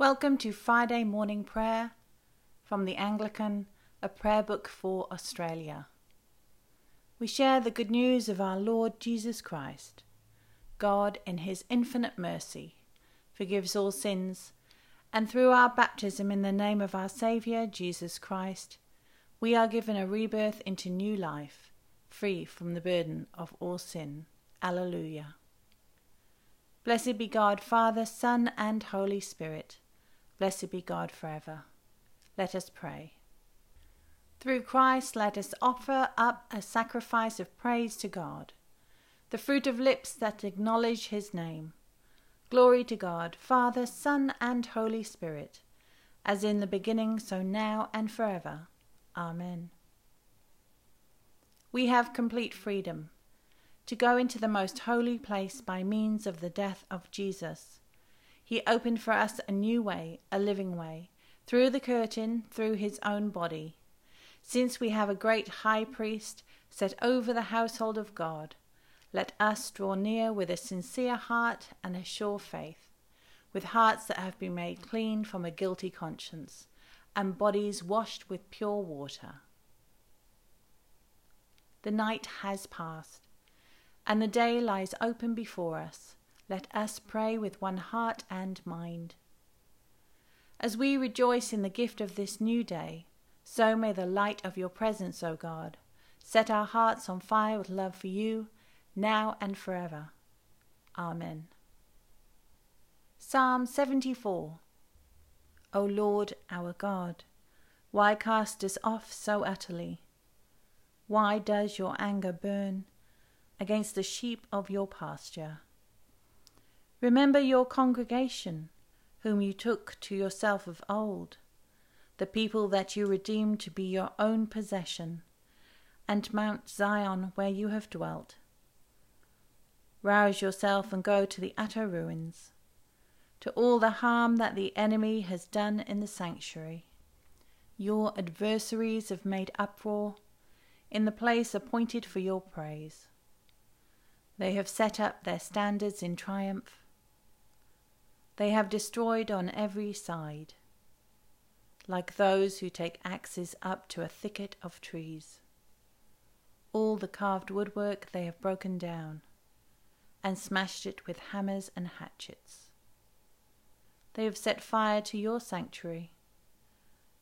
Welcome to Friday morning prayer from the Anglican, a prayer book for Australia. We share the good news of our Lord Jesus Christ. God, in His infinite mercy, forgives all sins, and through our baptism in the name of our Saviour, Jesus Christ, we are given a rebirth into new life, free from the burden of all sin. Alleluia. Blessed be God, Father, Son, and Holy Spirit Blessed be God forever. Let us pray. Through Christ, let us offer up a sacrifice of praise to God, the fruit of lips that acknowledge his name. Glory to God, Father, Son, and Holy Spirit, as in the beginning, so now, and forever. Amen. We have complete freedom to go into the most holy place by means of the death of Jesus he opened for us a new way, a living way, through the curtain, through his own body. Since we have a great high priest set over the household of God, let us draw near with a sincere heart and a sure faith, with hearts that have been made clean from a guilty conscience, and bodies washed with pure water. The night has passed, and the day lies open before us let us pray with one heart and mind. As we rejoice in the gift of this new day, so may the light of your presence, O God, set our hearts on fire with love for you, now and forever. Amen. Psalm 74 O Lord our God, why cast us off so utterly? Why does your anger burn against the sheep of your pasture? Remember your congregation, whom you took to yourself of old, the people that you redeemed to be your own possession, and Mount Zion where you have dwelt. Rouse yourself and go to the utter ruins, to all the harm that the enemy has done in the sanctuary. Your adversaries have made uproar in the place appointed for your praise. They have set up their standards in triumph they have destroyed on every side, like those who take axes up to a thicket of trees. All the carved woodwork they have broken down, and smashed it with hammers and hatchets. They have set fire to your sanctuary,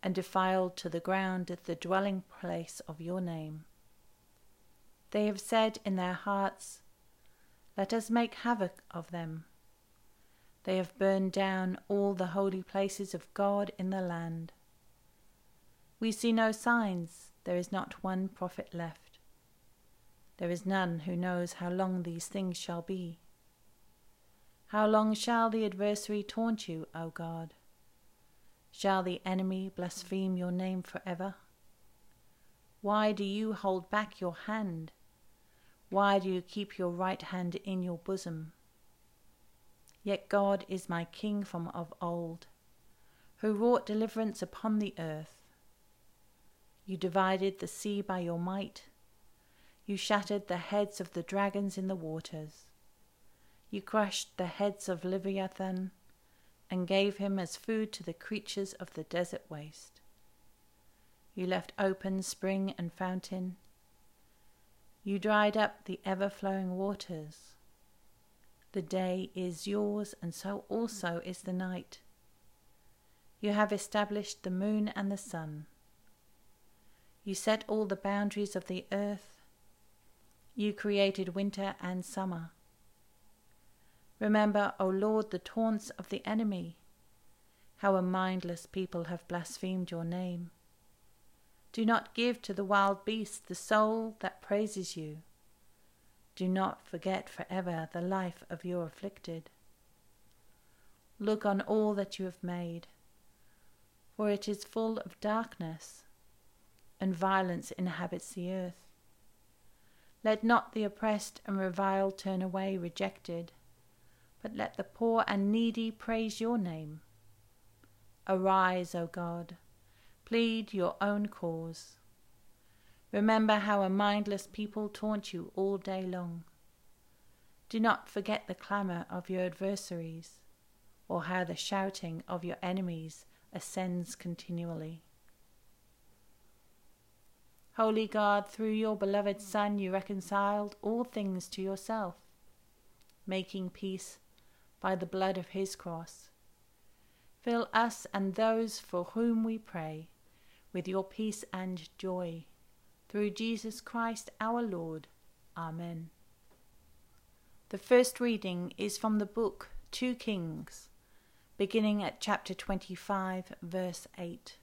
and defiled to the ground the dwelling place of your name. They have said in their hearts, Let us make havoc of them they have burned down all the holy places of God in the land. We see no signs, there is not one prophet left. There is none who knows how long these things shall be. How long shall the adversary taunt you, O God? Shall the enemy blaspheme your name for ever? Why do you hold back your hand? Why do you keep your right hand in your bosom? Yet God is my King from of old, who wrought deliverance upon the earth. You divided the sea by your might. You shattered the heads of the dragons in the waters. You crushed the heads of Leviathan and gave him as food to the creatures of the desert waste. You left open spring and fountain. You dried up the ever flowing waters. The day is yours, and so also is the night. You have established the moon and the sun. You set all the boundaries of the earth. You created winter and summer. Remember, O Lord, the taunts of the enemy, how a mindless people have blasphemed your name. Do not give to the wild beast the soul that praises you. Do not forget forever the life of your afflicted. Look on all that you have made, for it is full of darkness, and violence inhabits the earth. Let not the oppressed and reviled turn away rejected, but let the poor and needy praise your name. Arise, O God, plead your own cause. Remember how a mindless people taunt you all day long. Do not forget the clamour of your adversaries. or how the shouting of your enemies ascends continually. Holy God, through your beloved Son, you reconciled all things to yourself, making peace by the blood of his cross. Fill us and those for whom we pray with your peace and joy. Through Jesus Christ our Lord. Amen. The first reading is from the book 2 Kings, beginning at chapter 25, verse 8.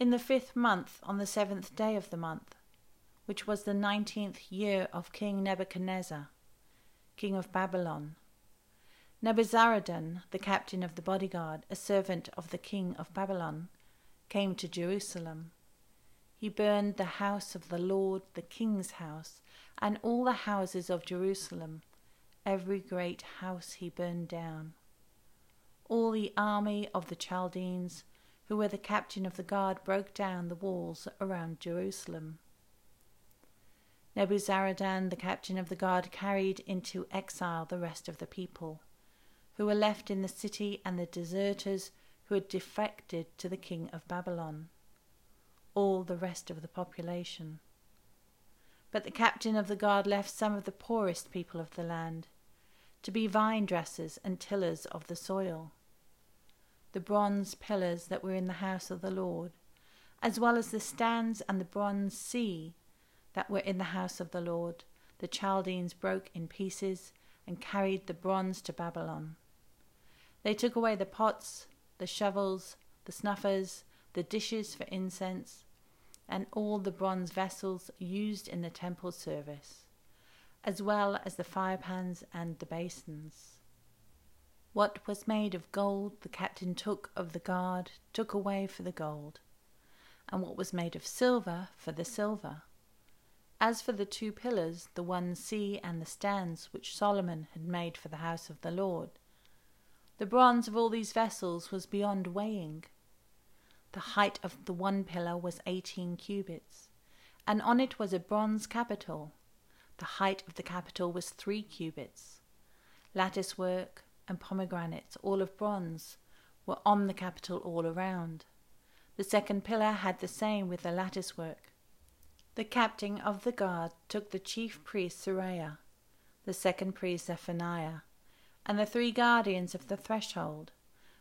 In the fifth month, on the seventh day of the month, which was the nineteenth year of King Nebuchadnezzar, king of Babylon, Nebuzaradan, the captain of the bodyguard, a servant of the king of Babylon, came to Jerusalem. He burned the house of the Lord, the king's house, and all the houses of Jerusalem. Every great house he burned down all the army of the Chaldeans, who were the captain of the guard, broke down the walls around Jerusalem. Nebuzaradan, the captain of the guard, carried into exile the rest of the people, who were left in the city, and the deserters who had defected to the king of Babylon, all the rest of the population. But the captain of the guard left some of the poorest people of the land to be vine dressers and tillers of the soil the bronze pillars that were in the house of the Lord, as well as the stands and the bronze sea that were in the house of the Lord. The Chaldeans broke in pieces and carried the bronze to Babylon. They took away the pots, the shovels, the snuffers, the dishes for incense, and all the bronze vessels used in the temple service, as well as the firepans and the basins. What was made of gold the captain took of the guard, took away for the gold, and what was made of silver for the silver. As for the two pillars, the one sea and the stands which Solomon had made for the house of the Lord, the bronze of all these vessels was beyond weighing. The height of the one pillar was eighteen cubits, and on it was a bronze capital. The height of the capital was three cubits. Lattice work, and pomegranates, all of bronze, were on the capital all around. The second pillar had the same with the lattice work. The captain of the guard took the chief priest Seraiah, the second priest Zephaniah, and the three guardians of the threshold.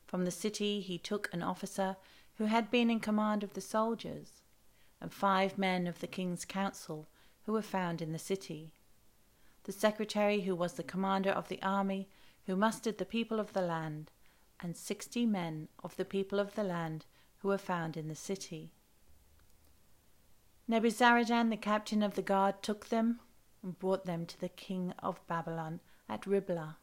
From the city he took an officer who had been in command of the soldiers, and five men of the king's council who were found in the city. The secretary, who was the commander of the army, who mustered the people of the land, and sixty men of the people of the land who were found in the city. Nebuzaradan, the captain of the guard, took them and brought them to the king of Babylon at Riblah.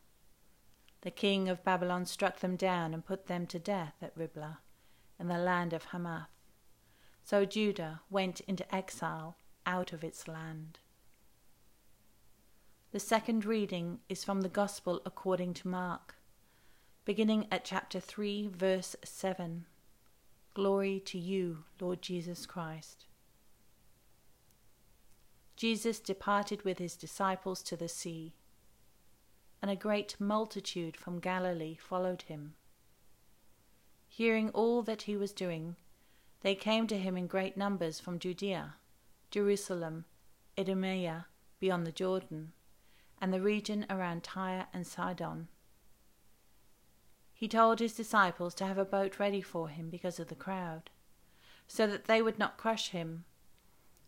The king of Babylon struck them down and put them to death at Riblah, in the land of Hamath. So Judah went into exile out of its land. The second reading is from the Gospel according to Mark, beginning at chapter 3, verse 7. Glory to you, Lord Jesus Christ. Jesus departed with his disciples to the sea, and a great multitude from Galilee followed him. Hearing all that he was doing, they came to him in great numbers from Judea, Jerusalem, Idumea, beyond the Jordan and the region around Tyre and Sidon. He told his disciples to have a boat ready for him because of the crowd, so that they would not crush him.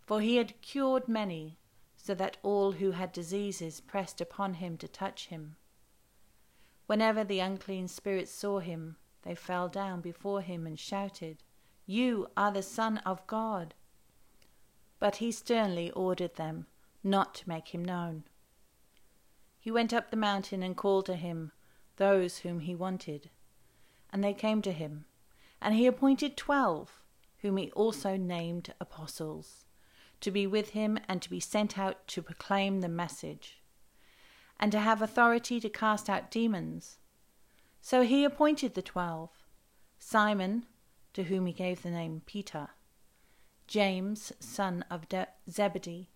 For he had cured many, so that all who had diseases pressed upon him to touch him. Whenever the unclean spirits saw him, they fell down before him and shouted, You are the Son of God. But he sternly ordered them not to make him known. He went up the mountain and called to him those whom he wanted. And they came to him. And he appointed twelve, whom he also named apostles, to be with him and to be sent out to proclaim the message, and to have authority to cast out demons. So he appointed the twelve Simon, to whom he gave the name Peter, James, son of De- Zebedee,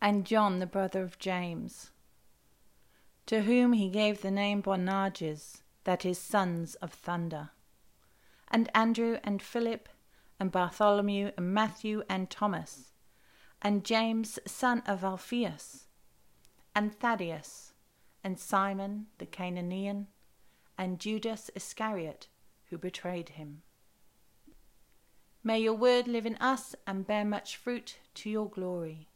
and John, the brother of James to whom he gave the name Boanerges, that is, sons of thunder. And Andrew and Philip, and Bartholomew and Matthew and Thomas, and James son of Alphaeus, and Thaddeus, and Simon the Cananean, and Judas Iscariot, who betrayed him. May your word live in us and bear much fruit to your glory.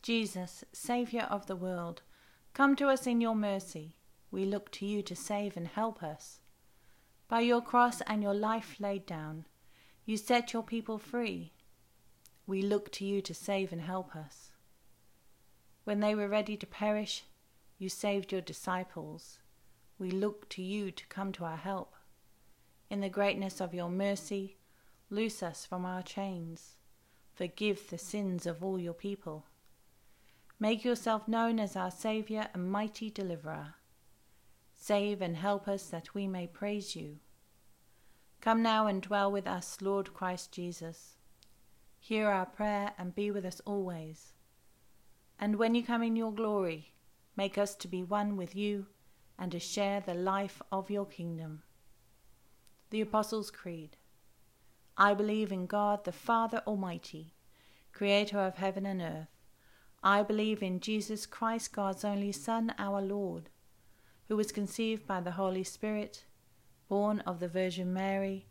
Jesus, Saviour of the world, come to us in your mercy. We look to you to save and help us. By your cross and your life laid down, you set your people free. We look to you to save and help us. When they were ready to perish, you saved your disciples. We look to you to come to our help. In the greatness of your mercy, Loose us from our chains. Forgive the sins of all your people. Make yourself known as our Saviour and mighty Deliverer. Save and help us that we may praise you. Come now and dwell with us, Lord Christ Jesus. Hear our prayer and be with us always. And when you come in your glory, make us to be one with you and to share the life of your kingdom. The Apostles' Creed. I believe in God the Father Almighty, creator of heaven and earth. I believe in Jesus Christ, God's only Son, our Lord, who was conceived by the Holy Spirit, born of the Virgin Mary,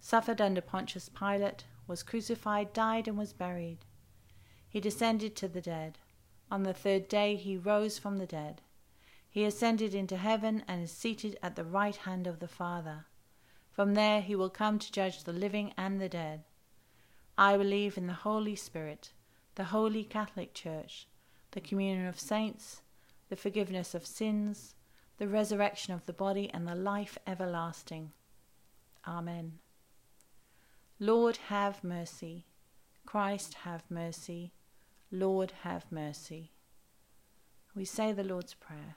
suffered under Pontius Pilate, was crucified, died, and was buried. He descended to the dead. On the third day he rose from the dead. He ascended into heaven and is seated at the right hand of the Father. From there he will come to judge the living and the dead. I believe in the Holy Spirit, the Holy Catholic Church, the communion of saints, the forgiveness of sins, the resurrection of the body, and the life everlasting. Amen. Lord, have mercy. Christ, have mercy. Lord, have mercy. We say the Lord's Prayer.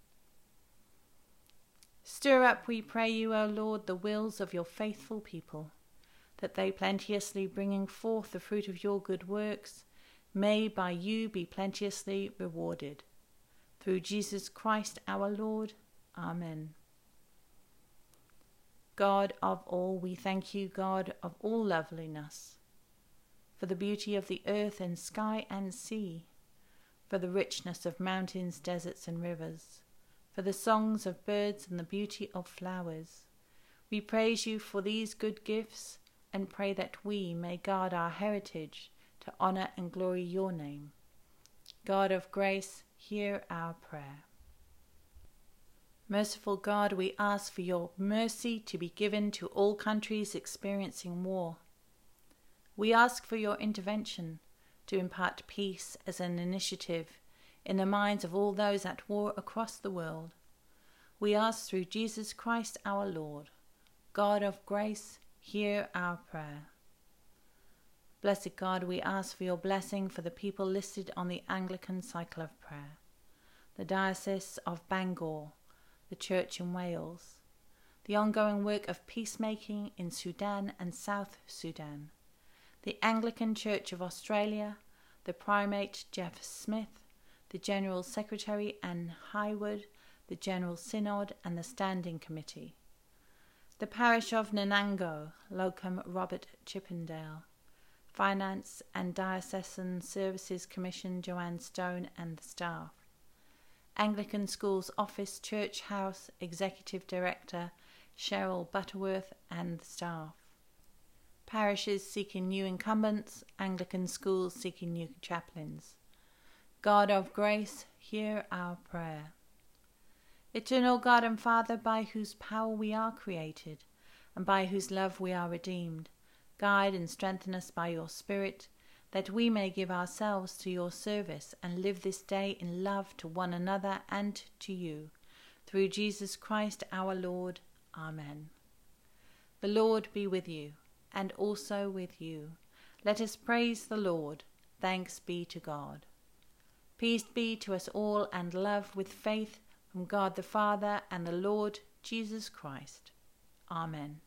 Stir up, we pray you, O Lord, the wills of your faithful people that they plenteously bringing forth the fruit of your good works may by you be plenteously rewarded. Through Jesus Christ our Lord. Amen. God of all, we thank you, God of all loveliness, for the beauty of the earth and sky and sea, for the richness of mountains, deserts, and rivers, for the songs of birds and the beauty of flowers. We praise you for these good gifts and pray that we may guard our heritage to honour and glory your name. God of grace, hear our prayer. Merciful God, we ask for your mercy to be given to all countries experiencing war. We ask for your intervention to impart peace as an initiative in the minds of all those at war across the world. We ask through Jesus Christ our Lord, God of grace, hear our prayer. Blessed God, we ask for your blessing for the people listed on the Anglican Cycle of Prayer, the Diocese of Bangor, the Church in Wales, the ongoing work of peacemaking in Sudan and South Sudan, the Anglican Church of Australia, the Primate Jeff Smith, the General Secretary Anne Hywood, the General Synod, and the Standing Committee. The parish of Nanango, locum Robert Chippendale, Finance and Diocesan Services Commission Joanne Stone and the staff, Anglican Schools Office Church House Executive Director Cheryl Butterworth and the staff, parishes seeking new incumbents, Anglican schools seeking new chaplains. God of grace, hear our prayer. Eternal God and Father, by whose power we are created, and by whose love we are redeemed, guide and strengthen us by your Spirit, that we may give ourselves to your service and live this day in love to one another and to you. Through Jesus Christ our Lord. Amen. The Lord be with you, and also with you. Let us praise the Lord. Thanks be to God. Peace be to us all, and love with faith from God the Father and the Lord Jesus Christ. Amen.